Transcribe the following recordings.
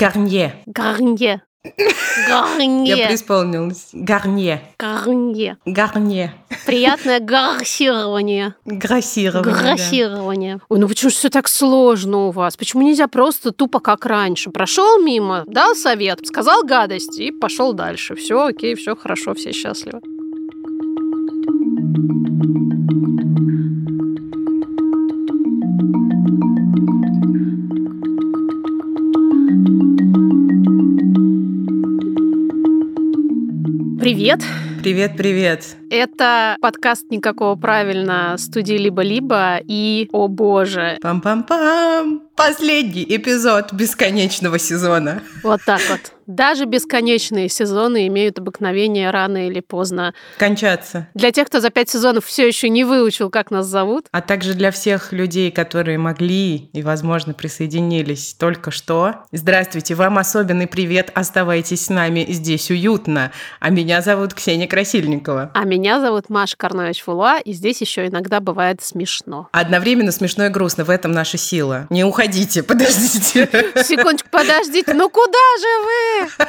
Гарнье. Гарнье. Я Гарнье. преисполнилась. Гарнье. Гарнье. Гарнье. Приятное гарсирование. Грассирование. да. Гарсирование. Ой, ну почему же все так сложно у вас? Почему нельзя просто тупо как раньше? Прошел мимо, дал совет, сказал гадость и пошел дальше. Все окей, все хорошо, все счастливы. Привет! Привет, привет. Это подкаст «Никакого правильно» студии «Либо-либо» и, о боже, Пам-пам-пам. Последний эпизод бесконечного сезона. вот так вот. Даже бесконечные сезоны имеют обыкновение рано или поздно. Кончаться. Для тех, кто за пять сезонов все еще не выучил, как нас зовут, А также для всех людей, которые могли и, возможно, присоединились только что. Здравствуйте, вам особенный привет. Оставайтесь с нами, здесь уютно. А меня зовут Ксения Красильникова. а меня зовут Маша Карнович Фула, и здесь еще иногда бывает смешно. Одновременно смешно и грустно. В этом наша сила. Не уходите, подождите. Секундочку, подождите, ну куда же вы?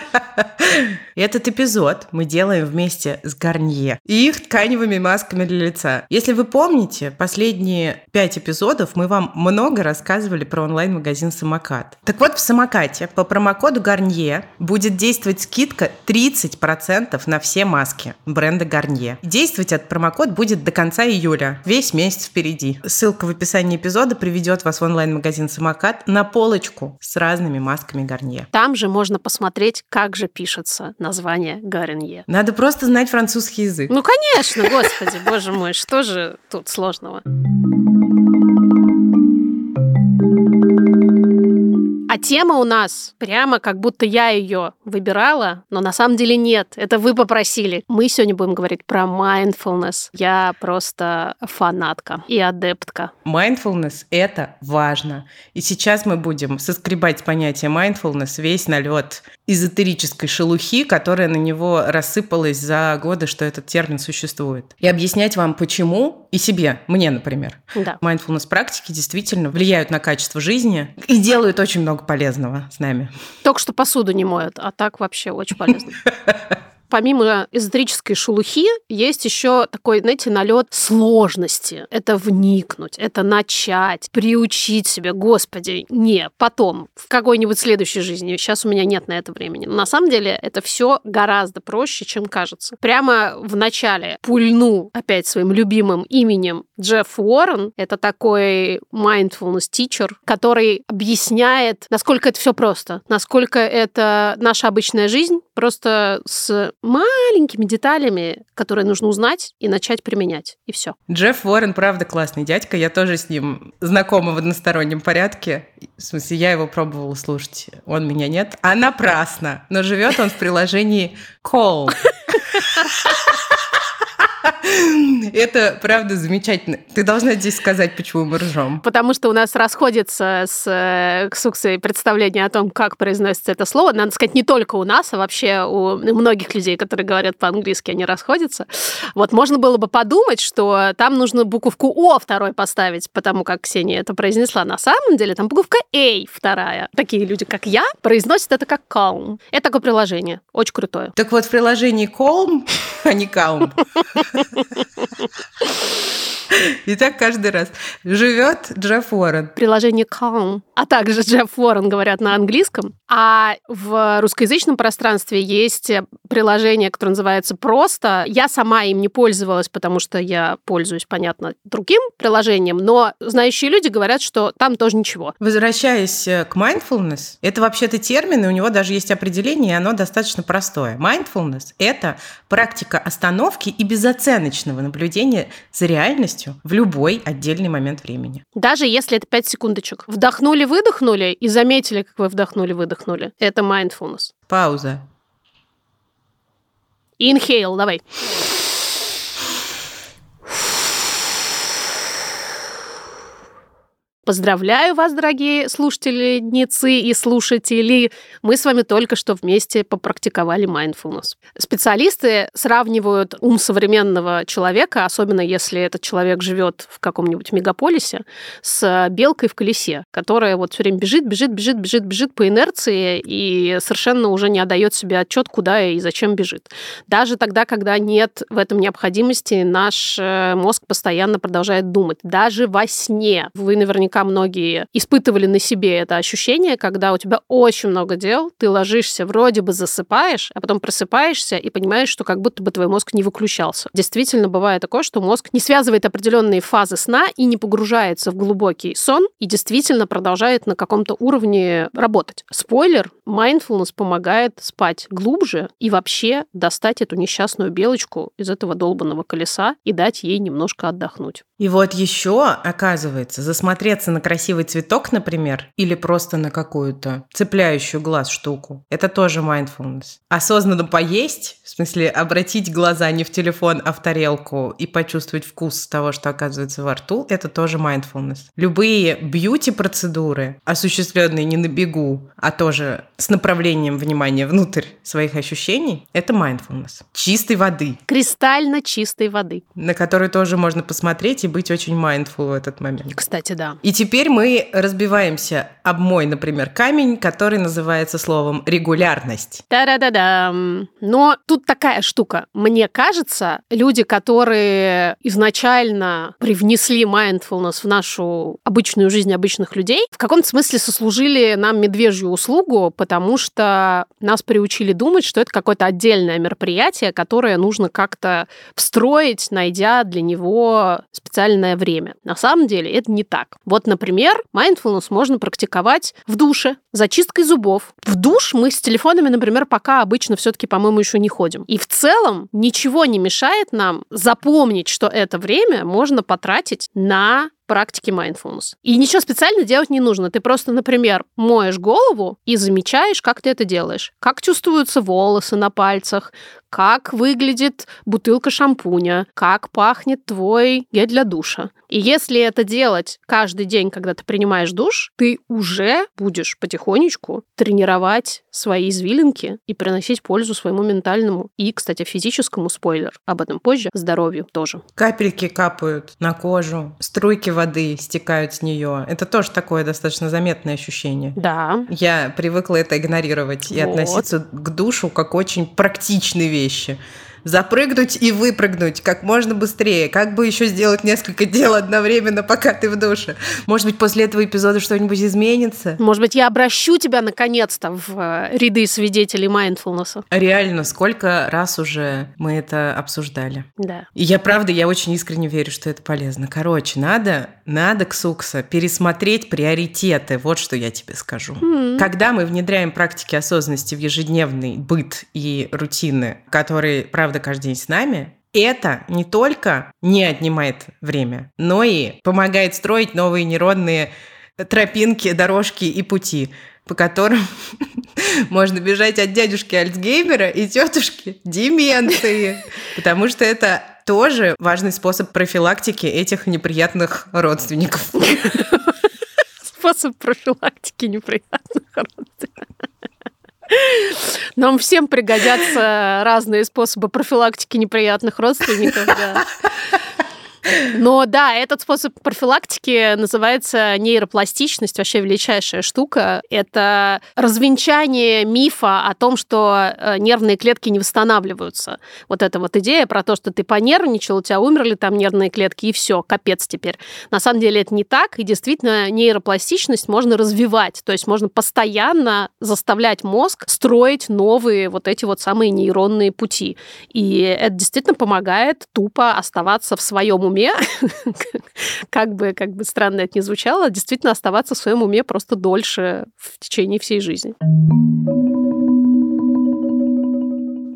Этот эпизод мы делаем вместе с Гарнье и их тканевыми масками для лица. Если вы помните, последние пять эпизодов мы вам много рассказывали про онлайн-магазин «Самокат». Так вот, в «Самокате» по промокоду Гарнье будет действовать скидка 30% на все маски бренда Гарнье. Действовать этот промокод будет до конца июля. Весь месяц впереди. Ссылка в описании эпизода приведет вас в онлайн-магазин «Самокат» на полочку с разными масками Гарнье. Там же можно посмотреть, как же пишется название Гаренье. Надо просто знать французский язык. Ну, конечно, господи, боже мой, что же тут сложного? А тема у нас прямо как будто я ее выбирала, но на самом деле нет. Это вы попросили. Мы сегодня будем говорить про mindfulness. Я просто фанатка и адептка. Mindfulness – это важно. И сейчас мы будем соскребать понятие mindfulness весь налет эзотерической шелухи, которая на него рассыпалась за годы, что этот термин существует. И объяснять вам, почему, и себе, мне, например. Да. Mindfulness практики действительно влияют на качество жизни и делают очень много полезного с нами. Только что посуду не моют, а так вообще очень полезно. Помимо эзотерической шелухи, есть еще такой, знаете, налет сложности. Это вникнуть, это начать, приучить себя. Господи, не, потом, в какой-нибудь следующей жизни. Сейчас у меня нет на это времени. Но на самом деле это все гораздо проще, чем кажется. Прямо в начале пульну опять своим любимым именем Джефф Уоррен. Это такой mindfulness teacher, который объясняет, насколько это все просто, насколько это наша обычная жизнь, просто с маленькими деталями, которые нужно узнать и начать применять. И все. Джефф Уоррен, правда, классный дядька. Я тоже с ним знакома в одностороннем порядке. В смысле, я его пробовала слушать. Он меня нет. А напрасно. Но живет он в приложении Call. Это правда замечательно. Ты должна здесь сказать, почему мы ржем. Потому что у нас расходится с э, Ксуксой представление о том, как произносится это слово. Надо сказать, не только у нас, а вообще у многих людей, которые говорят по-английски, они расходятся. Вот можно было бы подумать, что там нужно буковку О второй поставить, потому как Ксения это произнесла. На самом деле там буковка A вторая. Такие люди, как я, произносят это как calm. Это такое приложение. Очень крутое. Так вот, в приложении Calm, а не Calm, и так каждый раз живет Джефф Уоррен. приложение Calm, а также Джефф Уоррен говорят на английском. А в русскоязычном пространстве есть приложение, которое называется «Просто». Я сама им не пользовалась, потому что я пользуюсь, понятно, другим приложением, но знающие люди говорят, что там тоже ничего. Возвращаясь э, к mindfulness, это вообще-то термин, и у него даже есть определение, и оно достаточно простое. Mindfulness – это практика остановки и безоценочного наблюдения за реальностью в любой отдельный момент времени. Даже если это 5 секундочек. Вдохнули-выдохнули и заметили, как вы вдохнули-выдохнули. Это mindfulness. Пауза. Inhale, давай. Поздравляю вас, дорогие слушательницы и слушатели. Мы с вами только что вместе попрактиковали mindfulness. Специалисты сравнивают ум современного человека, особенно если этот человек живет в каком-нибудь мегаполисе, с белкой в колесе, которая вот все время бежит, бежит, бежит, бежит, бежит по инерции и совершенно уже не отдает себе отчет, куда и зачем бежит. Даже тогда, когда нет в этом необходимости, наш э, мозг постоянно продолжает думать. Даже во сне. Вы наверняка многие испытывали на себе это ощущение, когда у тебя очень много дел, ты ложишься, вроде бы засыпаешь, а потом просыпаешься и понимаешь, что как будто бы твой мозг не выключался. Действительно бывает такое, что мозг не связывает определенные фазы сна и не погружается в глубокий сон и действительно продолжает на каком-то уровне работать. Спойлер, mindfulness помогает спать глубже и вообще достать эту несчастную белочку из этого долбанного колеса и дать ей немножко отдохнуть. И вот еще, оказывается, засмотреться на красивый цветок, например, или просто на какую-то цепляющую глаз штуку, это тоже mindfulness. Осознанно поесть, в смысле обратить глаза не в телефон, а в тарелку и почувствовать вкус того, что оказывается во рту, это тоже mindfulness. Любые бьюти-процедуры, осуществленные не на бегу, а тоже с направлением внимания внутрь своих ощущений, это mindfulness. Чистой воды. Кристально чистой воды. На которую тоже можно посмотреть и быть очень mindful в этот момент. Кстати, да. И теперь мы разбиваемся об мой, например, камень, который называется словом регулярность. Да-да-да-да. Но тут такая штука. Мне кажется, люди, которые изначально привнесли mindfulness в нашу обычную жизнь обычных людей, в каком-то смысле сослужили нам медвежью услугу, потому что нас приучили думать, что это какое-то отдельное мероприятие, которое нужно как-то встроить, найдя для него специальное время. На самом деле это не так. Вот, например, mindfulness можно практиковать в душе, за чисткой зубов. В душ мы с телефонами, например, пока обычно все-таки, по-моему, еще не ходим. И в целом ничего не мешает нам запомнить, что это время можно потратить на практики mindfulness. И ничего специально делать не нужно. Ты просто, например, моешь голову и замечаешь, как ты это делаешь. Как чувствуются волосы на пальцах, как выглядит бутылка шампуня, как пахнет твой гель для душа. И если это делать каждый день, когда ты принимаешь душ, ты уже будешь потихонечку тренировать свои извилинки и приносить пользу своему ментальному и, кстати, физическому, спойлер, об этом позже, здоровью тоже. Капельки капают на кожу, струйки воды стекают с нее. Это тоже такое достаточно заметное ощущение. Да. Я привыкла это игнорировать и вот. относиться к душу как очень практичной вещи запрыгнуть и выпрыгнуть как можно быстрее. Как бы еще сделать несколько дел одновременно, пока ты в душе? Может быть, после этого эпизода что-нибудь изменится? Может быть, я обращу тебя наконец-то в э, ряды свидетелей майндфулнеса. Реально, сколько раз уже мы это обсуждали. Да. И я, правда, я очень искренне верю, что это полезно. Короче, надо, надо, Ксукса, пересмотреть приоритеты. Вот что я тебе скажу. Mm-hmm. Когда мы внедряем практики осознанности в ежедневный быт и рутины, которые, правда, правда каждый день с нами, это не только не отнимает время, но и помогает строить новые нейронные тропинки, дорожки и пути, по которым можно бежать от дядюшки Альцгеймера и тетушки деменции, потому что это тоже важный способ профилактики этих неприятных родственников. Способ профилактики неприятных родственников. Нам всем пригодятся разные способы профилактики неприятных родственников. Да. Но да, этот способ профилактики называется нейропластичность, вообще величайшая штука. Это развенчание мифа о том, что э, нервные клетки не восстанавливаются. Вот эта вот идея про то, что ты понервничал, у тебя умерли там нервные клетки, и все, капец теперь. На самом деле это не так, и действительно нейропластичность можно развивать, то есть можно постоянно заставлять мозг строить новые вот эти вот самые нейронные пути. И это действительно помогает тупо оставаться в своем уме, как бы, как бы странно это ни звучало, действительно оставаться в своем уме просто дольше в течение всей жизни.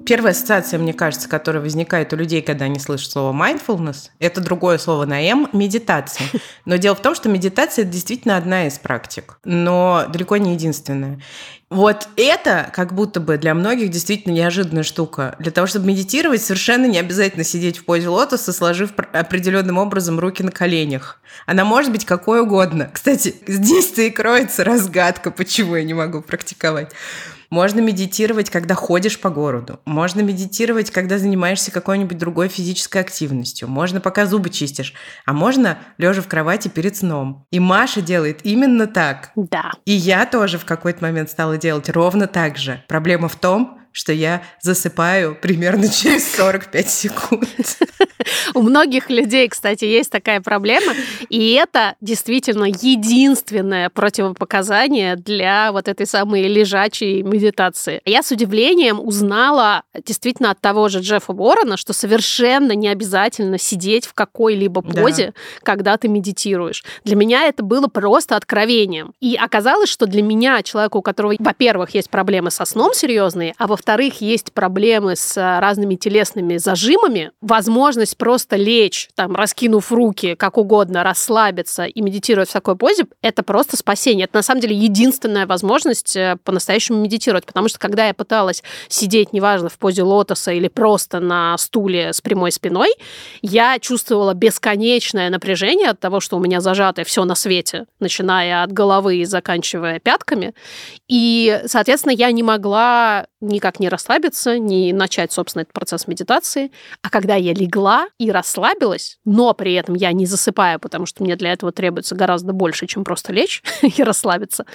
Первая ассоциация, мне кажется, которая возникает у людей, когда они слышат слово mindfulness, это другое слово на М – медитация. Но дело в том, что медитация – это действительно одна из практик, но далеко не единственная. Вот это как будто бы для многих действительно неожиданная штука. Для того, чтобы медитировать, совершенно не обязательно сидеть в позе лотоса, сложив определенным образом руки на коленях. Она может быть какой угодно. Кстати, здесь-то и кроется разгадка, почему я не могу практиковать. Можно медитировать, когда ходишь по городу. Можно медитировать, когда занимаешься какой-нибудь другой физической активностью. Можно пока зубы чистишь. А можно лежа в кровати перед сном. И Маша делает именно так. Да. И я тоже в какой-то момент стала делать ровно так же. Проблема в том, что я засыпаю примерно через 45 секунд. У многих людей, кстати, есть такая проблема, и это действительно единственное противопоказание для вот этой самой лежачей медитации. Я с удивлением узнала действительно от того же Джеффа Уоррена, что совершенно не обязательно сидеть в какой-либо позе, да. когда ты медитируешь. Для меня это было просто откровением. И оказалось, что для меня, человека, у которого, во-первых, есть проблемы со сном серьезные, а во во-вторых, есть проблемы с э, разными телесными зажимами, возможность просто лечь, там, раскинув руки, как угодно, расслабиться и медитировать в такой позе, это просто спасение. Это, на самом деле, единственная возможность э, по-настоящему медитировать, потому что, когда я пыталась сидеть, неважно, в позе лотоса или просто на стуле с прямой спиной, я чувствовала бесконечное напряжение от того, что у меня зажатое все на свете, начиная от головы и заканчивая пятками. И, соответственно, я не могла никак не расслабиться, не начать, собственно, этот процесс медитации. А когда я легла и расслабилась, но при этом я не засыпаю, потому что мне для этого требуется гораздо больше, чем просто лечь и расслабиться,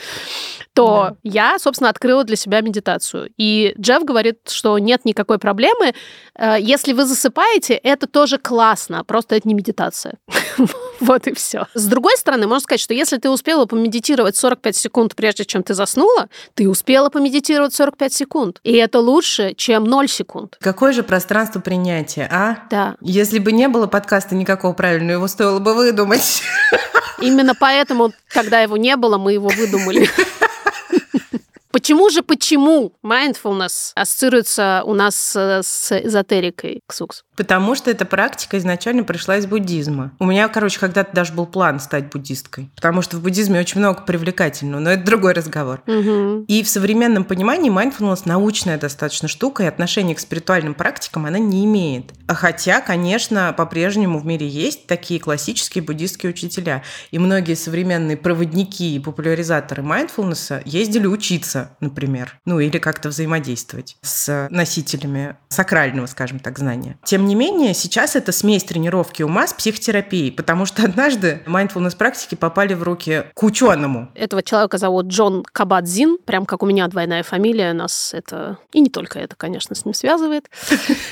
то да. я, собственно, открыла для себя медитацию. И Джефф говорит, что нет никакой проблемы. Э, если вы засыпаете, это тоже классно, просто это не медитация. вот и все. С другой стороны, можно сказать, что если ты успела помедитировать 45 секунд, прежде чем ты заснула, ты успела помедитировать 45 секунд. И это лучше, чем 0 секунд. Какое же пространство принятия, а? Да. Если бы не было подкаста никакого правильного, его стоило бы выдумать. Именно поэтому, когда его не было, мы его выдумали. Почему же почему mindfulness ассоциируется у нас с эзотерикой, Ксукс? Потому что эта практика изначально пришла из буддизма. У меня, короче, когда-то даже был план стать буддисткой, потому что в буддизме очень много привлекательного, но это другой разговор. Угу. И в современном понимании mindfulness научная достаточно штука, и отношение к спиритуальным практикам она не имеет. А хотя, конечно, по-прежнему в мире есть такие классические буддистские учителя, и многие современные проводники и популяризаторы mindfulness ездили учиться, например, ну или как-то взаимодействовать с носителями сакрального, скажем так, знания. Тем не менее, сейчас это смесь тренировки ума с психотерапией, потому что однажды mindfulness практики попали в руки к ученому. Этого человека зовут Джон Кабадзин, прям как у меня двойная фамилия, нас это... И не только это, конечно, с ним связывает.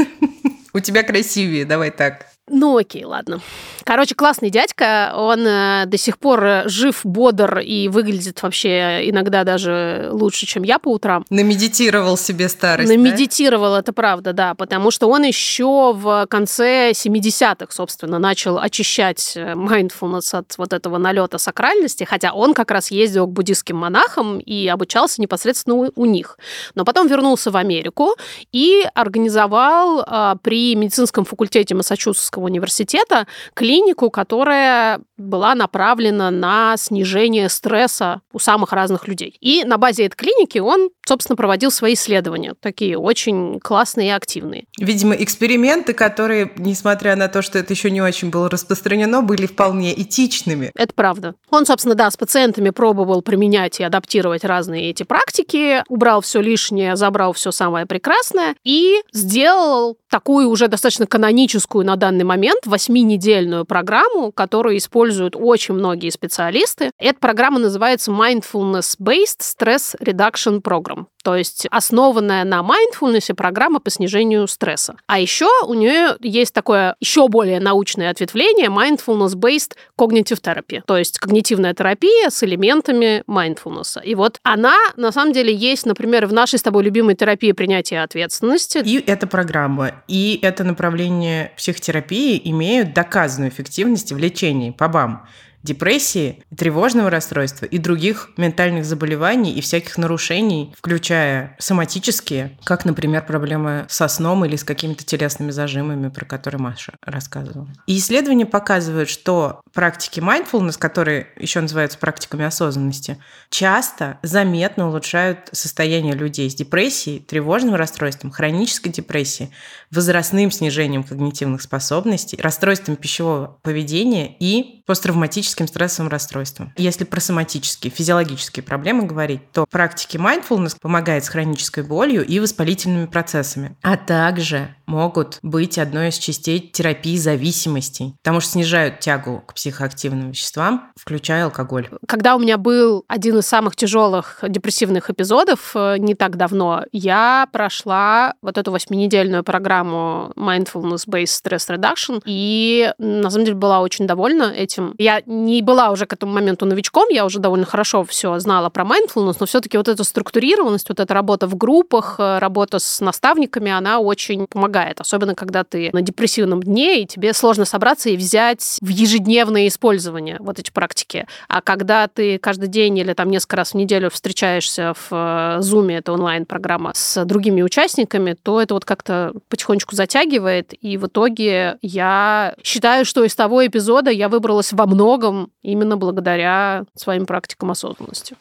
У тебя красивее, давай так. Ну окей, ладно. Короче, классный дядька, он э, до сих пор э, жив, бодр и выглядит вообще иногда даже лучше, чем я по утрам. Намедитировал себе старость, Намедитировал, да? это правда, да, потому что он еще в конце 70-х, собственно, начал очищать э, mindfulness от вот этого налета сакральности, хотя он как раз ездил к буддийским монахам и обучался непосредственно у, у них. Но потом вернулся в Америку и организовал э, при медицинском факультете Массачусетского Техасского университета клинику, которая была направлена на снижение стресса у самых разных людей. И на базе этой клиники он, собственно, проводил свои исследования, такие очень классные и активные. Видимо, эксперименты, которые, несмотря на то, что это еще не очень было распространено, были вполне этичными. Это правда. Он, собственно, да, с пациентами пробовал применять и адаптировать разные эти практики, убрал все лишнее, забрал все самое прекрасное и сделал такую уже достаточно каноническую на данный момент восьминедельную программу, которую используют очень многие специалисты. Эта программа называется Mindfulness-Based Stress Reduction Program то есть основанная на mindfulness программа по снижению стресса. А еще у нее есть такое еще более научное ответвление mindfulness-based cognitive therapy, то есть когнитивная терапия с элементами mindfulness. И вот она на самом деле есть, например, в нашей с тобой любимой терапии принятия ответственности. И эта программа, и это направление психотерапии имеют доказанную эффективность в лечении по БАМ. Депрессии, тревожного расстройства и других ментальных заболеваний и всяких нарушений, включая соматические, как, например, проблемы со сном или с какими-то телесными зажимами, про которые Маша рассказывала. И исследования показывают, что практики mindfulness, которые еще называются практиками осознанности, часто заметно улучшают состояние людей с депрессией, тревожным расстройством, хронической депрессией, возрастным снижением когнитивных способностей, расстройством пищевого поведения и посттравматическим стрессовым расстройством. Если про соматические, физиологические проблемы говорить, то практики mindfulness помогают с хронической болью и воспалительными процессами, а также могут быть одной из частей терапии зависимостей, потому что снижают тягу к психоактивным веществам, включая алкоголь. Когда у меня был один из самых тяжелых депрессивных эпизодов э, не так давно, я прошла вот эту восьминедельную программу Mindfulness-Based Stress Reduction, и на самом деле была очень довольна этим. Я не была уже к этому моменту новичком, я уже довольно хорошо все знала про mindfulness, но все-таки вот эта структурированность, вот эта работа в группах, э, работа с наставниками, она очень помогает помогает, особенно когда ты на депрессивном дне, и тебе сложно собраться и взять в ежедневное использование вот эти практики. А когда ты каждый день или там несколько раз в неделю встречаешься в Zoom, э, это онлайн-программа, с другими участниками, то это вот как-то потихонечку затягивает, и в итоге я считаю, что из того эпизода я выбралась во многом именно благодаря своим практикам осознанности.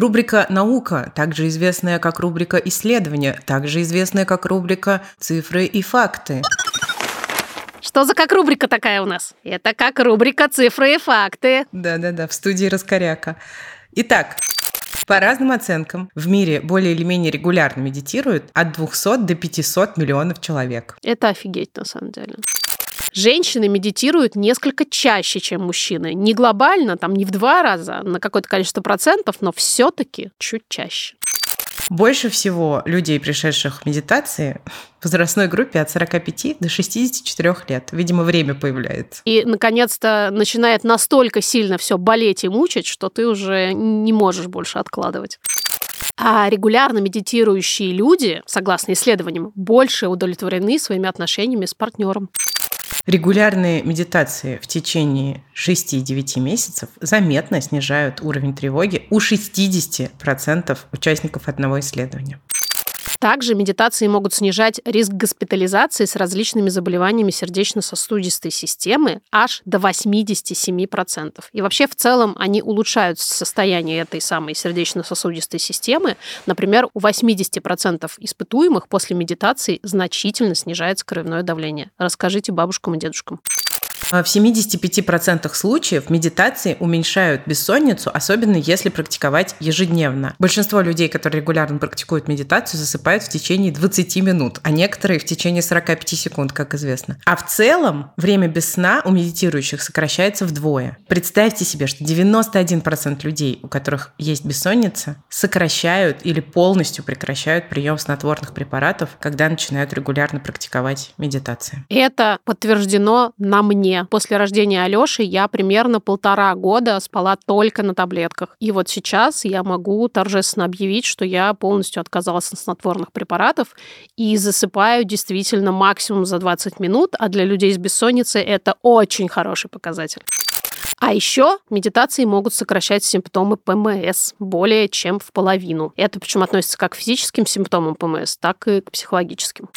Рубрика «Наука», также известная как рубрика «Исследования», также известная как рубрика «Цифры и факты». Что за как рубрика такая у нас? Это как рубрика «Цифры и факты». Да-да-да, в студии Раскоряка. Итак, по разным оценкам, в мире более или менее регулярно медитируют от 200 до 500 миллионов человек. Это офигеть, на самом деле. Женщины медитируют несколько чаще, чем мужчины. Не глобально, там не в два раза, на какое-то количество процентов, но все-таки чуть чаще. Больше всего людей, пришедших в медитации, в возрастной группе от 45 до 64 лет. Видимо, время появляется. И, наконец-то, начинает настолько сильно все болеть и мучить, что ты уже не можешь больше откладывать. А регулярно медитирующие люди, согласно исследованиям, больше удовлетворены своими отношениями с партнером. Регулярные медитации в течение 6-9 месяцев заметно снижают уровень тревоги у 60% участников одного исследования. Также медитации могут снижать риск госпитализации с различными заболеваниями сердечно-сосудистой системы аж до 87%. И вообще в целом они улучшают состояние этой самой сердечно-сосудистой системы. Например, у 80% испытуемых после медитации значительно снижается кровяное давление. Расскажите бабушкам и дедушкам. В 75% случаев медитации уменьшают бессонницу, особенно если практиковать ежедневно. Большинство людей, которые регулярно практикуют медитацию, засыпают в течение 20 минут, а некоторые в течение 45 секунд, как известно. А в целом время без сна у медитирующих сокращается вдвое. Представьте себе, что 91% людей, у которых есть бессонница, сокращают или полностью прекращают прием снотворных препаратов, когда начинают регулярно практиковать медитацию. Это подтверждено на мне После рождения Алёши я примерно полтора года спала только на таблетках. И вот сейчас я могу торжественно объявить, что я полностью отказалась от снотворных препаратов и засыпаю действительно максимум за 20 минут, а для людей с бессонницей это очень хороший показатель. А еще медитации могут сокращать симптомы ПМС более чем в половину. Это причем относится как к физическим симптомам ПМС, так и к психологическим.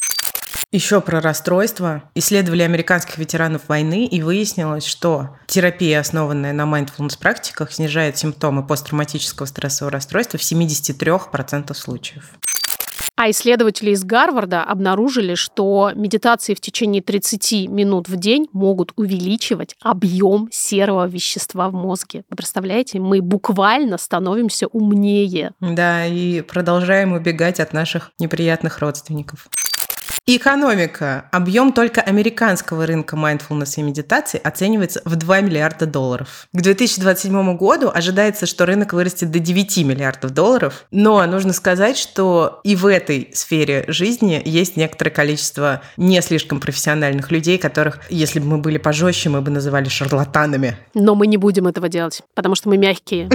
Еще про расстройства. Исследовали американских ветеранов войны, и выяснилось, что терапия, основанная на mindfulness практиках, снижает симптомы посттравматического стрессового расстройства в 73% случаев. А исследователи из Гарварда обнаружили, что медитации в течение 30 минут в день могут увеличивать объем серого вещества в мозге. Вы представляете, мы буквально становимся умнее. Да, и продолжаем убегать от наших неприятных родственников. Экономика. Объем только американского рынка mindfulness и медитации оценивается в 2 миллиарда долларов. К 2027 году ожидается, что рынок вырастет до 9 миллиардов долларов. Но нужно сказать, что и в этой сфере жизни есть некоторое количество не слишком профессиональных людей, которых, если бы мы были пожестче, мы бы называли шарлатанами. Но мы не будем этого делать, потому что мы мягкие.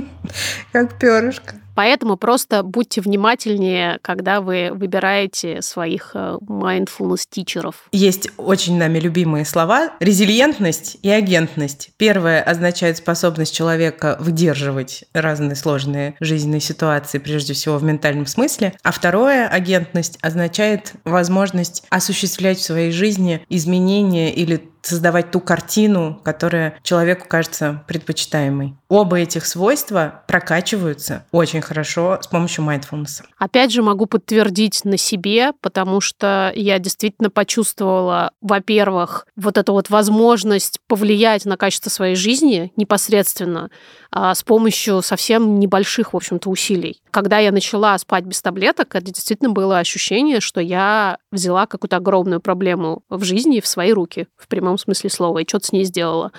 Как перышко. Поэтому просто будьте внимательнее, когда вы выбираете своих э, mindfulness-тичеров. Есть очень нами любимые слова – резилиентность и агентность. Первое означает способность человека выдерживать разные сложные жизненные ситуации, прежде всего в ментальном смысле. А второе – агентность означает возможность осуществлять в своей жизни изменения или создавать ту картину, которая человеку кажется предпочитаемой. Оба этих свойства прокачиваются очень хорошо с помощью mindfulness. Опять же, могу подтвердить на себе, потому что я действительно почувствовала, во-первых, вот эту вот возможность повлиять на качество своей жизни непосредственно с помощью совсем небольших, в общем-то, усилий. Когда я начала спать без таблеток, это действительно было ощущение, что я взяла какую-то огромную проблему в жизни в свои руки, в прямом прямом смысле слова, и что-то с ней сделала.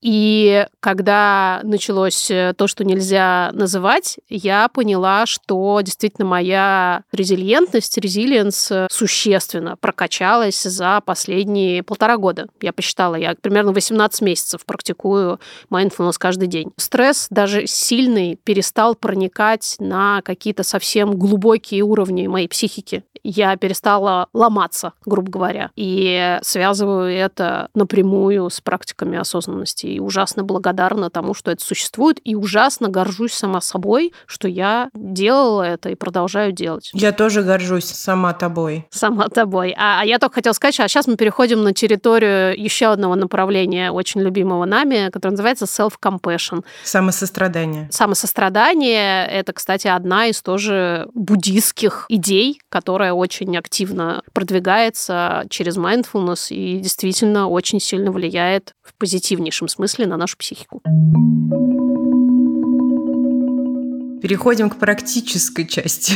И когда началось э, то, что нельзя называть, я поняла, что действительно моя резилиентность, резилиенс э, существенно прокачалась за последние полтора года. Я посчитала, я примерно 18 месяцев практикую mindfulness каждый день. Стресс даже сильный перестал проникать на какие-то совсем глубокие уровни моей психики. Я перестала ломаться, грубо говоря. И связываю это напрямую с практиками осознанности. И ужасно благодарна тому, что это существует, и ужасно горжусь сама собой, что я делала это и продолжаю делать. Я тоже горжусь сама тобой. Сама тобой. А, а я только хотела сказать, а сейчас мы переходим на территорию еще одного направления, очень любимого нами, которое называется self-compassion. Самосострадание. Самосострадание — это, кстати, одна из тоже буддийских идей, которая очень активно продвигается через mindfulness и действительно очень сильно влияет в позитивнейшем смысле на нашу психику. Переходим к практической части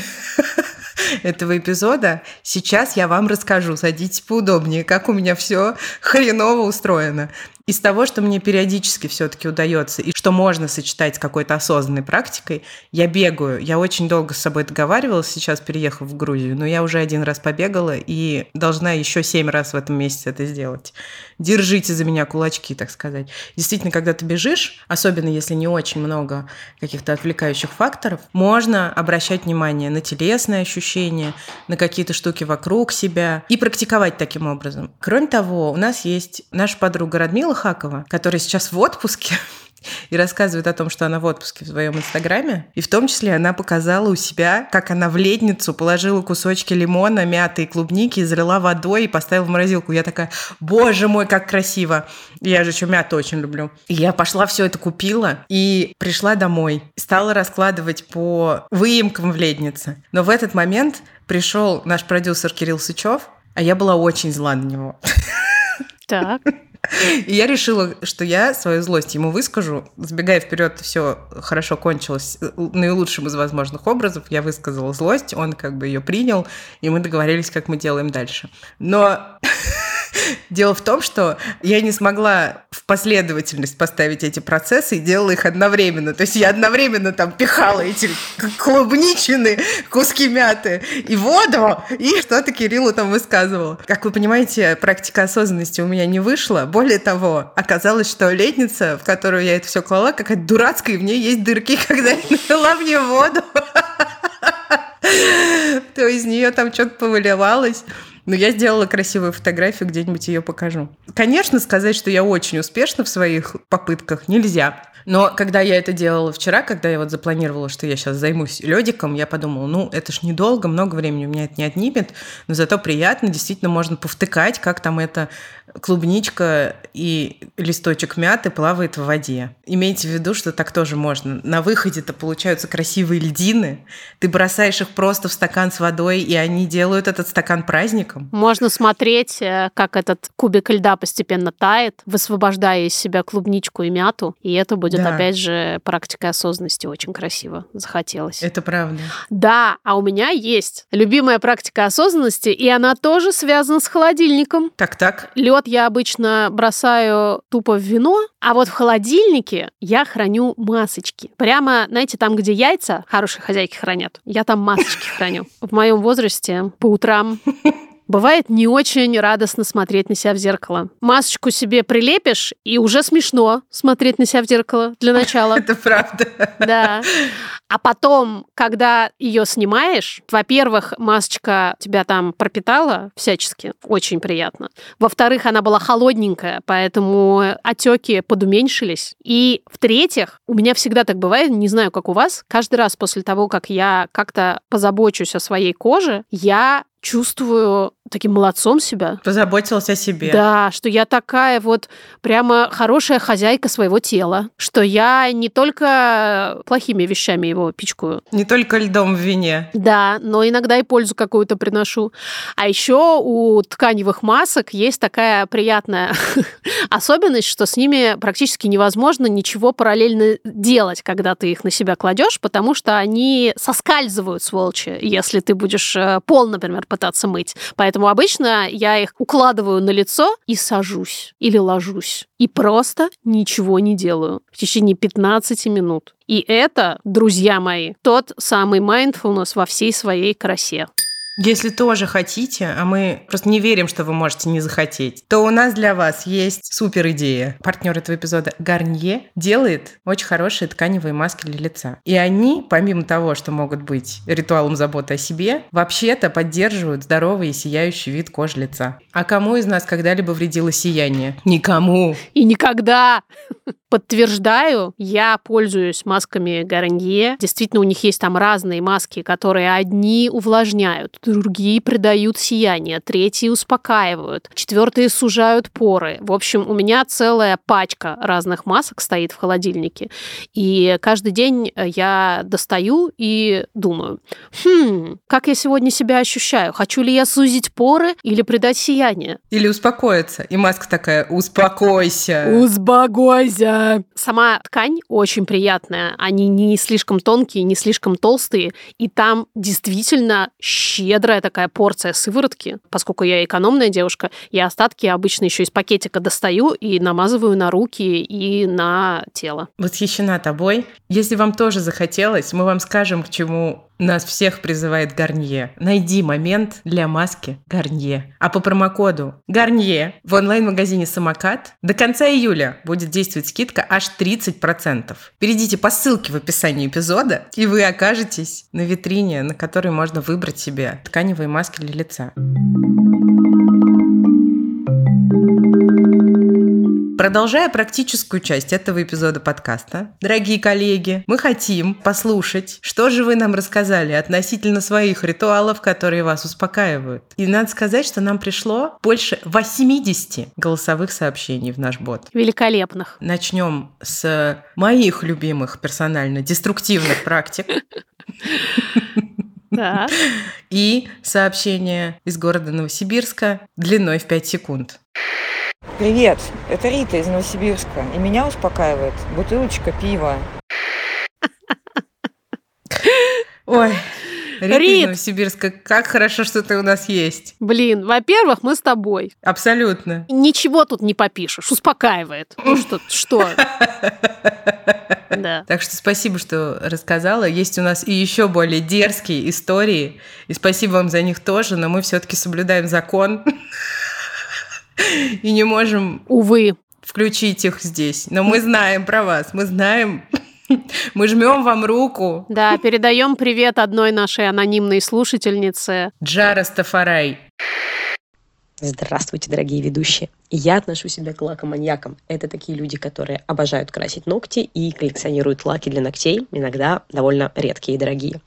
этого эпизода. Сейчас я вам расскажу, садитесь поудобнее, как у меня все хреново устроено из того, что мне периодически все-таки удается и что можно сочетать с какой-то осознанной практикой, я бегаю. Я очень долго с собой договаривалась, сейчас переехав в Грузию, но я уже один раз побегала и должна еще семь раз в этом месяце это сделать. Держите за меня кулачки, так сказать. Действительно, когда ты бежишь, особенно если не очень много каких-то отвлекающих факторов, можно обращать внимание на телесные ощущения, на какие-то штуки вокруг себя и практиковать таким образом. Кроме того, у нас есть наша подруга Радмила Хакова, которая сейчас в отпуске, и рассказывает о том, что она в отпуске в своем инстаграме. И в том числе она показала у себя, как она в ледницу положила кусочки лимона, мяты и клубники, залила водой и поставила в морозилку. Я такая, боже мой, как красиво. Я же еще мяту очень люблю. И я пошла все это купила и пришла домой. Стала раскладывать по выемкам в леднице. Но в этот момент пришел наш продюсер Кирилл Сычев, а я была очень зла на него. Так. И я решила, что я свою злость ему выскажу. Сбегая вперед, все хорошо кончилось наилучшим из возможных образов. Я высказала злость, он как бы ее принял, и мы договорились, как мы делаем дальше. Но Дело в том, что я не смогла в последовательность поставить эти процессы и делала их одновременно. То есть я одновременно там пихала эти клубничины, куски мяты и воду, и что-то Кириллу там высказывала. Как вы понимаете, практика осознанности у меня не вышла. Более того, оказалось, что летница, в которую я это все клала, какая-то дурацкая, и в ней есть дырки, когда я налила в нее воду. То из нее там что-то повыливалось. Но я сделала красивую фотографию, где-нибудь ее покажу. Конечно, сказать, что я очень успешна в своих попытках, нельзя. Но когда я это делала вчера, когда я вот запланировала, что я сейчас займусь ледиком, я подумала, ну, это ж недолго, много времени у меня это не отнимет, но зато приятно, действительно можно повтыкать, как там это клубничка и листочек мяты плавает в воде. Имейте в виду, что так тоже можно. На выходе-то получаются красивые льдины. Ты бросаешь их просто в стакан с водой, и они делают этот стакан праздником. Можно смотреть, э, как этот кубик льда постепенно тает, высвобождая из себя клубничку и мяту, и это будет будет, да. опять же, практика осознанности очень красиво. Захотелось. Это правда. Да, а у меня есть любимая практика осознанности, и она тоже связана с холодильником. Так-так. Лед я обычно бросаю тупо в вино, а вот в холодильнике я храню масочки. Прямо, знаете, там, где яйца хорошие хозяйки хранят, я там масочки храню. В моем возрасте по утрам Бывает не очень радостно смотреть на себя в зеркало. Масочку себе прилепишь, и уже смешно смотреть на себя в зеркало для начала. Это правда. Да. А потом, когда ее снимаешь, во-первых, масочка тебя там пропитала всячески, очень приятно. Во-вторых, она была холодненькая, поэтому отеки подуменьшились. И в-третьих, у меня всегда так бывает, не знаю, как у вас, каждый раз после того, как я как-то позабочусь о своей коже, я чувствую таким молодцом себя. Позаботилась о себе. Да, что я такая вот прямо хорошая хозяйка своего тела, что я не только плохими вещами его пичкаю. Не только льдом в вине. Да, но иногда и пользу какую-то приношу. А еще у тканевых масок есть такая приятная особенность, что с ними практически невозможно ничего параллельно делать, когда ты их на себя кладешь, потому что они соскальзывают, сволочи, если ты будешь э, пол, например, пытаться мыть. Поэтому обычно я их укладываю на лицо и сажусь или ложусь. И просто ничего не делаю в течение 15 минут. И это, друзья мои, тот самый mindfulness во всей своей красе. Если тоже хотите, а мы просто не верим, что вы можете не захотеть, то у нас для вас есть супер идея. Партнер этого эпизода Гарнье делает очень хорошие тканевые маски для лица. И они, помимо того, что могут быть ритуалом заботы о себе, вообще-то поддерживают здоровый и сияющий вид кожи лица. А кому из нас когда-либо вредило сияние? Никому. И никогда. Подтверждаю, я пользуюсь масками Гарнье. Действительно, у них есть там разные маски, которые одни увлажняют, другие придают сияние, третьи успокаивают, четвертые сужают поры. В общем, у меня целая пачка разных масок стоит в холодильнике. И каждый день я достаю и думаю, хм, как я сегодня себя ощущаю? Хочу ли я сузить поры или придать сияние? Или успокоиться. И маска такая, успокойся. Успокойся. Сама ткань очень приятная. Они не слишком тонкие, не слишком толстые. И там действительно щедрая такая порция сыворотки. Поскольку я экономная девушка, я остатки обычно еще из пакетика достаю и намазываю на руки и на тело. Восхищена тобой. Если вам тоже захотелось, мы вам скажем, к чему нас всех призывает Гарнье. Найди момент для маски Гарнье. А по промокоду Гарнье в онлайн-магазине Самокат до конца июля будет действовать скидка аж 30%. Перейдите по ссылке в описании эпизода, и вы окажетесь на витрине, на которой можно выбрать себе тканевые маски для лица. Продолжая практическую часть этого эпизода подкаста, дорогие коллеги, мы хотим послушать, что же вы нам рассказали относительно своих ритуалов, которые вас успокаивают. И надо сказать, что нам пришло больше 80 голосовых сообщений в наш бот. Великолепных. Начнем с моих любимых персонально деструктивных практик. И сообщение из города Новосибирска длиной в 5 секунд. Привет, это Рита из Новосибирска, и меня успокаивает бутылочка пива. Ой, Рита Рит. из Новосибирска, как хорошо, что ты у нас есть. Блин, во-первых, мы с тобой. Абсолютно. Ничего тут не попишешь, успокаивает. Ну что, что? Да. Так что спасибо, что рассказала. Есть у нас и еще более дерзкие истории, и спасибо вам за них тоже, но мы все-таки соблюдаем закон. и не можем... Увы. Включить их здесь. Но мы знаем про вас, мы знаем, мы жмем вам руку. Да, передаем привет одной нашей анонимной слушательнице. Джара Стафарай. Здравствуйте, дорогие ведущие. Я отношу себя к лакоманьякам. Это такие люди, которые обожают красить ногти и коллекционируют лаки для ногтей, иногда довольно редкие и дорогие.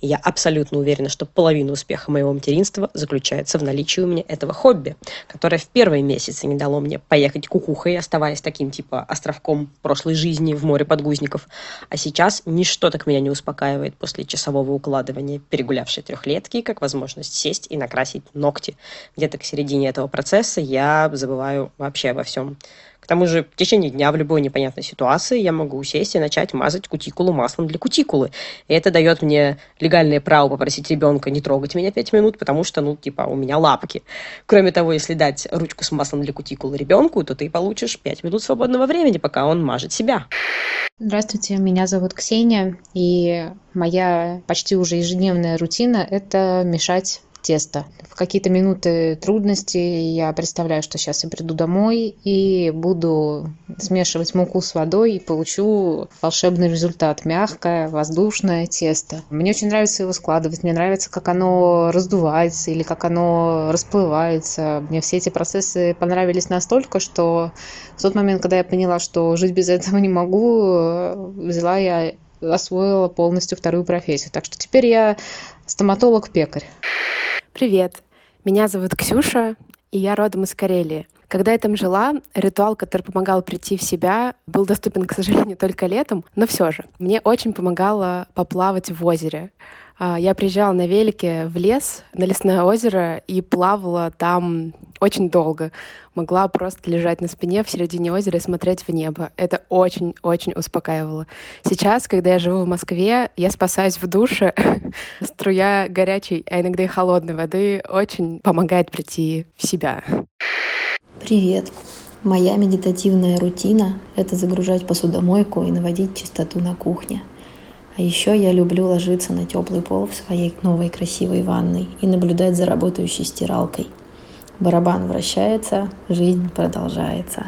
И я абсолютно уверена, что половина успеха моего материнства заключается в наличии у меня этого хобби, которое в первые месяцы не дало мне поехать кукухой, оставаясь таким типа островком прошлой жизни в море подгузников. А сейчас ничто так меня не успокаивает после часового укладывания перегулявшей трехлетки, как возможность сесть и накрасить ногти. Где-то к середине этого процесса я забываю забываю вообще обо всем. К тому же в течение дня в любой непонятной ситуации я могу сесть и начать мазать кутикулу маслом для кутикулы. И это дает мне легальное право попросить ребенка не трогать меня пять минут, потому что, ну, типа, у меня лапки. Кроме того, если дать ручку с маслом для кутикулы ребенку, то ты получишь пять минут свободного времени, пока он мажет себя. Здравствуйте, меня зовут Ксения, и моя почти уже ежедневная рутина – это мешать тесто. В какие-то минуты трудности я представляю, что сейчас я приду домой и буду смешивать муку с водой и получу волшебный результат. Мягкое, воздушное тесто. Мне очень нравится его складывать. Мне нравится, как оно раздувается или как оно расплывается. Мне все эти процессы понравились настолько, что в тот момент, когда я поняла, что жить без этого не могу, взяла я освоила полностью вторую профессию. Так что теперь я стоматолог-пекарь. Привет, меня зовут Ксюша, и я родом из Карелии. Когда я там жила, ритуал, который помогал прийти в себя, был доступен, к сожалению, только летом, но все же. Мне очень помогало поплавать в озере. А, я приезжала на велике в лес, на лесное озеро, и плавала там очень долго. Могла просто лежать на спине в середине озера и смотреть в небо. Это очень-очень успокаивало. Сейчас, когда я живу в Москве, я спасаюсь в душе. Струя горячей, а иногда и холодной воды очень помогает прийти в себя. Привет! Моя медитативная рутина — это загружать посудомойку и наводить чистоту на кухне — а еще я люблю ложиться на теплый пол в своей новой красивой ванной и наблюдать за работающей стиралкой. Барабан вращается, жизнь продолжается.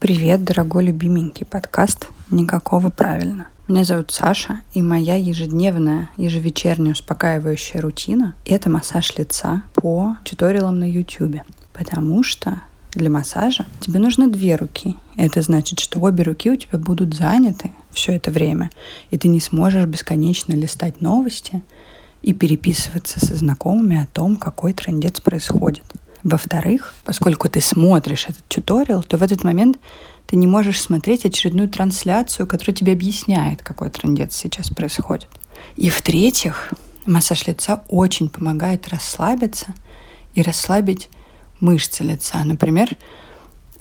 Привет, дорогой любименький подкаст «Никакого правильно». Меня зовут Саша, и моя ежедневная, ежевечерняя успокаивающая рутина — это массаж лица по туториалам на YouTube. Потому что для массажа тебе нужно две руки. Это значит, что обе руки у тебя будут заняты все это время, и ты не сможешь бесконечно листать новости и переписываться со знакомыми о том, какой трендец происходит. Во-вторых, поскольку ты смотришь этот туториал, то в этот момент ты не можешь смотреть очередную трансляцию, которая тебе объясняет, какой трендец сейчас происходит. И в-третьих, массаж лица очень помогает расслабиться и расслабить мышцы лица. Например,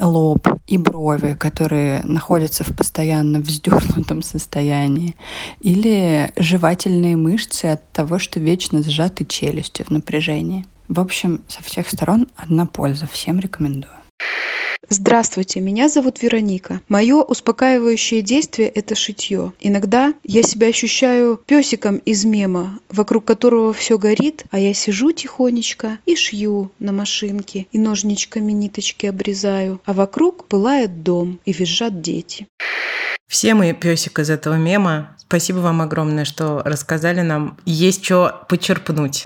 лоб и брови, которые находятся в постоянно вздернутом состоянии, или жевательные мышцы от того, что вечно сжаты челюсти в напряжении. В общем, со всех сторон одна польза. Всем рекомендую. Здравствуйте, меня зовут Вероника. Мое успокаивающее действие – это шитье. Иногда я себя ощущаю песиком из мема, вокруг которого все горит, а я сижу тихонечко и шью на машинке, и ножничками ниточки обрезаю, а вокруг пылает дом и визжат дети. Все мы песик из этого мема. Спасибо вам огромное, что рассказали нам. Есть что почерпнуть.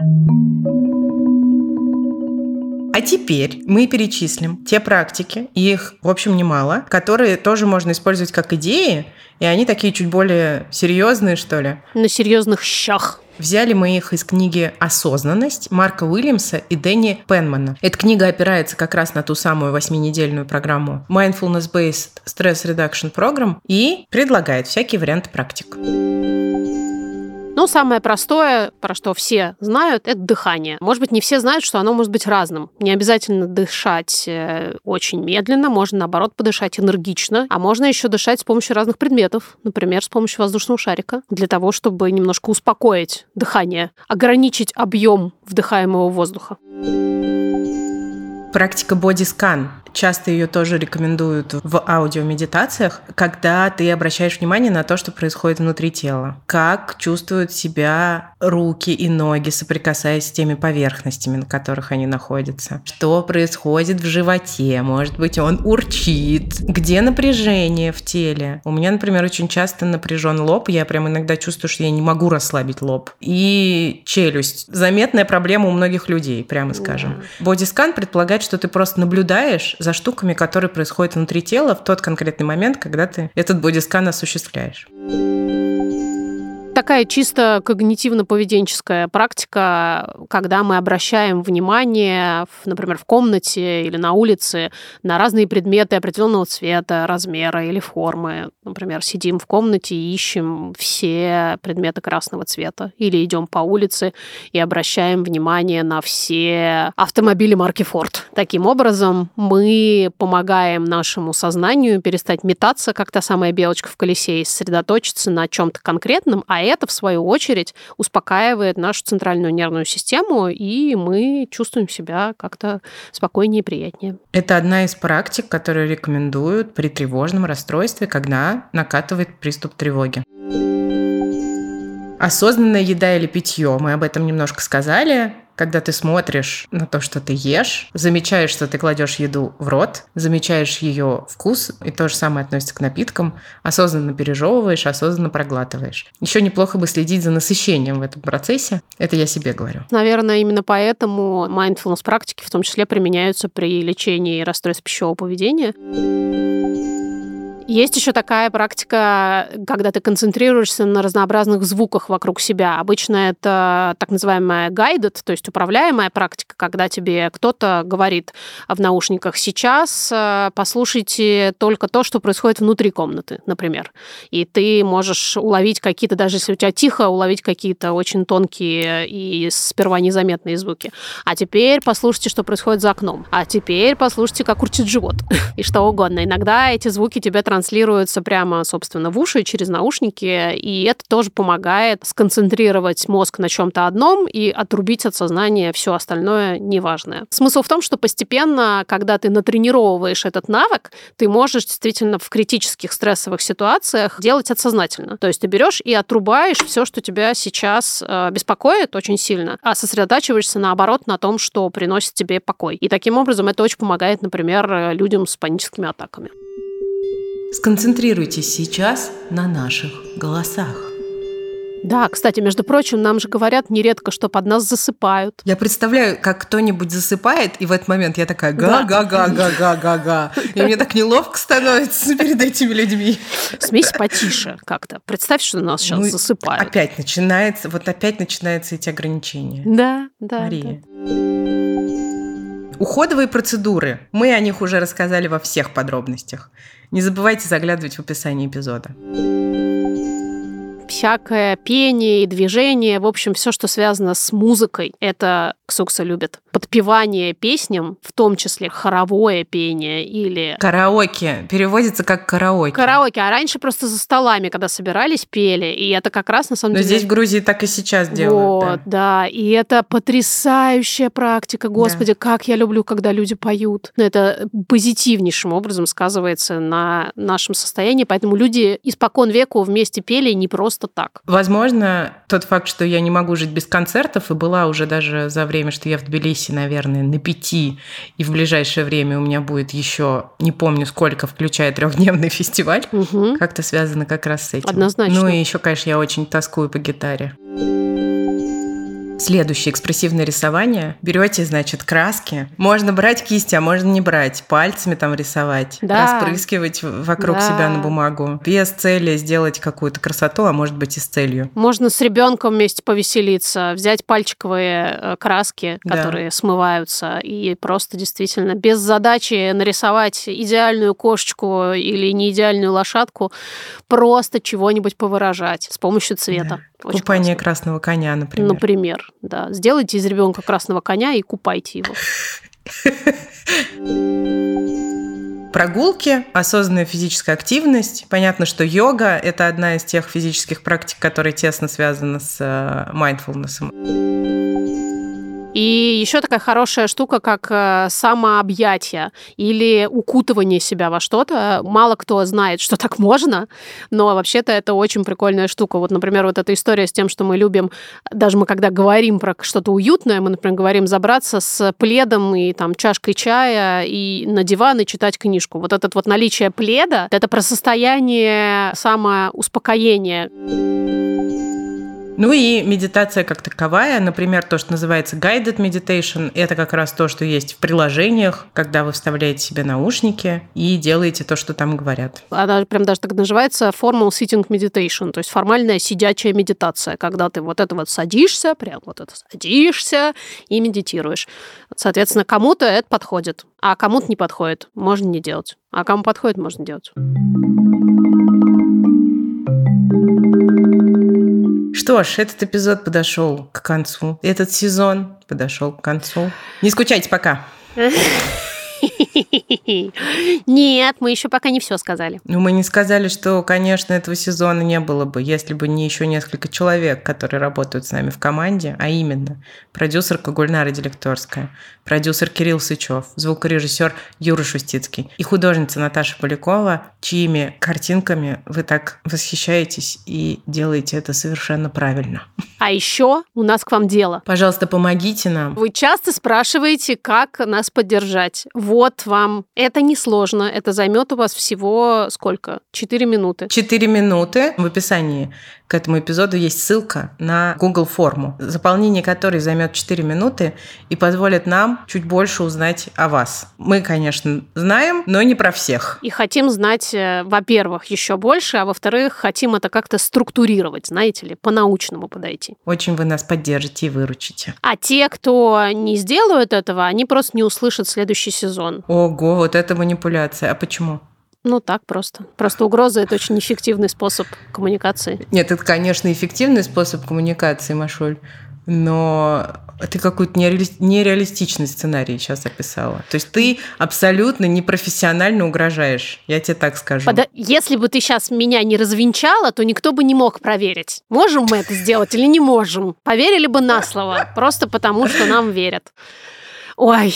А теперь мы перечислим те практики, их, в общем, немало, которые тоже можно использовать как идеи, и они такие чуть более серьезные, что ли. На серьезных щах. Взяли мы их из книги «Осознанность» Марка Уильямса и Дэнни Пенмана. Эта книга опирается как раз на ту самую восьминедельную программу Mindfulness-Based Stress Reduction Program и предлагает всякие варианты практик. Ну, самое простое, про что все знают, это дыхание. Может быть, не все знают, что оно может быть разным. Не обязательно дышать э, очень медленно, можно, наоборот, подышать энергично, а можно еще дышать с помощью разных предметов, например, с помощью воздушного шарика, для того, чтобы немножко успокоить дыхание, ограничить объем вдыхаемого воздуха. Практика бодискан часто ее тоже рекомендуют в аудиомедитациях, когда ты обращаешь внимание на то, что происходит внутри тела. Как чувствуют себя руки и ноги, соприкасаясь с теми поверхностями, на которых они находятся. Что происходит в животе? Может быть, он урчит? Где напряжение в теле? У меня, например, очень часто напряжен лоб. Я прям иногда чувствую, что я не могу расслабить лоб. И челюсть. Заметная проблема у многих людей, прямо скажем. Бодискан предполагает, что ты просто наблюдаешь за штуками, которые происходят внутри тела в тот конкретный момент, когда ты этот бодискан осуществляешь такая чисто когнитивно-поведенческая практика, когда мы обращаем внимание, например, в комнате или на улице на разные предметы определенного цвета, размера или формы. Например, сидим в комнате и ищем все предметы красного цвета. Или идем по улице и обращаем внимание на все автомобили марки Ford. Таким образом, мы помогаем нашему сознанию перестать метаться, как та самая белочка в колесе, и сосредоточиться на чем-то конкретном, а это, в свою очередь, успокаивает нашу центральную нервную систему, и мы чувствуем себя как-то спокойнее и приятнее. Это одна из практик, которые рекомендуют при тревожном расстройстве, когда накатывает приступ тревоги. Осознанная еда или питье, мы об этом немножко сказали. Когда ты смотришь на то, что ты ешь, замечаешь, что ты кладешь еду в рот, замечаешь ее вкус, и то же самое относится к напиткам, осознанно пережевываешь, осознанно проглатываешь. Еще неплохо бы следить за насыщением в этом процессе. Это я себе говорю. Наверное, именно поэтому mindfulness практики в том числе применяются при лечении расстройств пищевого поведения. Есть еще такая практика, когда ты концентрируешься на разнообразных звуках вокруг себя. Обычно это так называемая guided, то есть управляемая практика, когда тебе кто-то говорит в наушниках сейчас э, послушайте только то, что происходит внутри комнаты, например. И ты можешь уловить какие-то, даже если у тебя тихо, уловить какие-то очень тонкие и сперва незаметные звуки. А теперь послушайте, что происходит за окном. А теперь послушайте, как урчит живот. и что угодно. Иногда эти звуки тебя транслируются прямо, собственно, в уши через наушники, и это тоже помогает сконцентрировать мозг на чем-то одном и отрубить от сознания все остальное неважное. Смысл в том, что постепенно, когда ты натренировываешь этот навык, ты можешь действительно в критических стрессовых ситуациях делать это сознательно. То есть ты берешь и отрубаешь все, что тебя сейчас э, беспокоит очень сильно, а сосредотачиваешься наоборот на том, что приносит тебе покой. И таким образом это очень помогает, например, людям с паническими атаками. Сконцентрируйтесь сейчас на наших голосах. Да, кстати, между прочим, нам же говорят нередко, что под нас засыпают. Я представляю, как кто-нибудь засыпает, и в этот момент я такая га-га-га-га-га-га-га. И мне так неловко становится перед этими людьми. Смесь потише как-то. Представь, что нас сейчас ну, засыпают. Опять начинается, вот опять начинаются эти ограничения. Да, да. Мария. Да. Уходовые процедуры. Мы о них уже рассказали во всех подробностях. Не забывайте заглядывать в описание эпизода всякое пение и движение, в общем, все, что связано с музыкой, это Ксукса любит. Подпевание песням, в том числе хоровое пение или... Караоке. Переводится как караоке. Караоке. А раньше просто за столами, когда собирались, пели. И это как раз, на самом Но деле... здесь в Грузии так и сейчас делают. Вот, да. да. И это потрясающая практика. Господи, да. как я люблю, когда люди поют. Это позитивнейшим образом сказывается на нашем состоянии. Поэтому люди испокон веку вместе пели не просто так. Возможно, тот факт, что я не могу жить без концертов, и была уже даже за время время, что я в Тбилиси, наверное, на пяти, и в ближайшее время у меня будет еще, не помню сколько, включая трехдневный фестиваль, угу. как-то связано как раз с этим. Однозначно. Ну и еще, конечно, я очень тоскую по гитаре. Следующее экспрессивное рисование. Берете, значит, краски. Можно брать кисти, а можно не брать. Пальцами там рисовать. Да. Распрыскивать вокруг да. себя на бумагу. Без цели сделать какую-то красоту, а может быть и с целью. Можно с ребенком вместе повеселиться, взять пальчиковые э, краски, которые да. смываются, и просто действительно без задачи нарисовать идеальную кошечку или не идеальную лошадку, просто чего-нибудь повыражать с помощью цвета. Да. Очень Купание классно. красного коня, например. Например, да. Сделайте из ребенка красного коня и купайте его. Прогулки, осознанная физическая активность. Понятно, что йога – это одна из тех физических практик, которые тесно связаны с mindfulness. И еще такая хорошая штука, как э, самообъятие или укутывание себя во что-то. Мало кто знает, что так можно, но вообще-то это очень прикольная штука. Вот, например, вот эта история с тем, что мы любим, даже мы когда говорим про что-то уютное, мы, например, говорим забраться с пледом и там чашкой чая и на диван и читать книжку. Вот этот вот наличие пледа, это про состояние самоуспокоения. Ну и медитация как таковая, например, то, что называется guided meditation, это как раз то, что есть в приложениях, когда вы вставляете себе наушники и делаете то, что там говорят. Она прям даже так называется formal sitting meditation, то есть формальная сидячая медитация, когда ты вот это вот садишься, прям вот это садишься и медитируешь. Соответственно, кому-то это подходит, а кому-то не подходит, можно не делать. А кому подходит, можно делать. Что ж, этот эпизод подошел к концу. Этот сезон подошел к концу. Не скучайте пока. Нет, мы еще пока не все сказали. Ну, мы не сказали, что, конечно, этого сезона не было бы, если бы не еще несколько человек, которые работают с нами в команде, а именно продюсерка Гульнара Делекторская, продюсер Кирилл Сычев, звукорежиссер Юра Шустицкий и художница Наташа Полякова, чьими картинками вы так восхищаетесь и делаете это совершенно правильно. А еще у нас к вам дело. Пожалуйста, помогите нам. Вы часто спрашиваете, как нас поддержать. Вот вам. Это несложно. Это займет у вас всего сколько? Четыре минуты. Четыре минуты. В описании к этому эпизоду есть ссылка на Google форму, заполнение которой займет 4 минуты и позволит нам чуть больше узнать о вас. Мы, конечно, знаем, но не про всех. И хотим знать, э, во-первых, еще больше, а во-вторых, хотим это как-то структурировать, знаете ли, по-научному подойти. Очень вы нас поддержите и выручите. А те, кто не сделают этого, они просто не услышат следующий сезон. Ого, вот это манипуляция. А почему? Ну, так просто. Просто угроза – это очень эффективный способ коммуникации. Нет, это, конечно, эффективный способ коммуникации, Машуль, но ты какой-то нереалистичный сценарий сейчас описала. То есть ты абсолютно непрофессионально угрожаешь. Я тебе так скажу. Под... Если бы ты сейчас меня не развенчала, то никто бы не мог проверить, можем мы это сделать или не можем. Поверили бы на слово, просто потому что нам верят. Ой,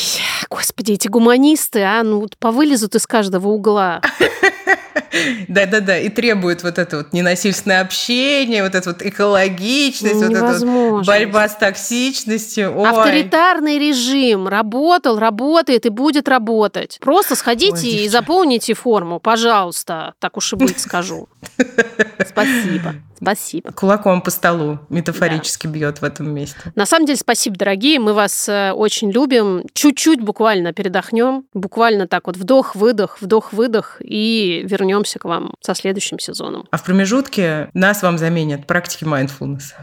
господи, эти гуманисты, а, ну вот повылезут из каждого угла. Да-да-да, и требуют вот это вот ненасильственное общение, вот это вот экологичность, вот эта вот борьба с токсичностью. Ой. Авторитарный режим работал, работает и будет работать. Просто сходите Ой, и заполните форму, пожалуйста, так уж и быть скажу. Спасибо. Спасибо. Кулаком по столу метафорически да. бьет в этом месте. На самом деле, спасибо, дорогие. Мы вас э, очень любим. Чуть-чуть буквально передохнем. Буквально так вот вдох-выдох, вдох-выдох. И вернемся к вам со следующим сезоном. А в промежутке нас вам заменят практики mindfulness.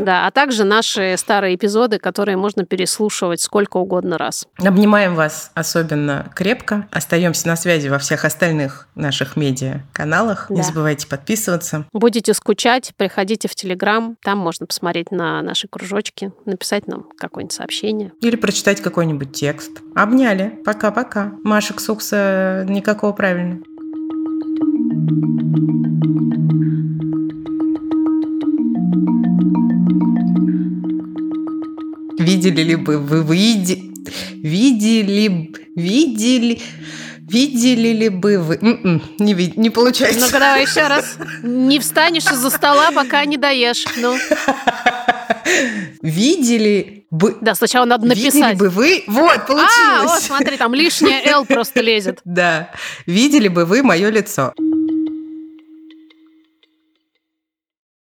Да, а также наши старые эпизоды, которые можно переслушивать сколько угодно раз. Обнимаем вас особенно крепко. Остаемся на связи во всех остальных наших медиа-каналах. Да. Не забывайте подписываться. Будете скучать, приходите в Телеграм. Там можно посмотреть на наши кружочки, написать нам какое-нибудь сообщение. Или прочитать какой-нибудь текст. Обняли. Пока-пока. Маша Ксукса никакого правильно. Видели ли бы вы види... видели видели Видели ли бы вы... М-м, не, не получается. Ну-ка давай еще раз. Не встанешь из-за стола, пока не доешь. Ну. Видели бы... Да, сначала надо написать. Видели бы вы... Вот, получилось. А, вот, смотри, там лишняя «Л» просто лезет. Да. Видели бы вы мое лицо.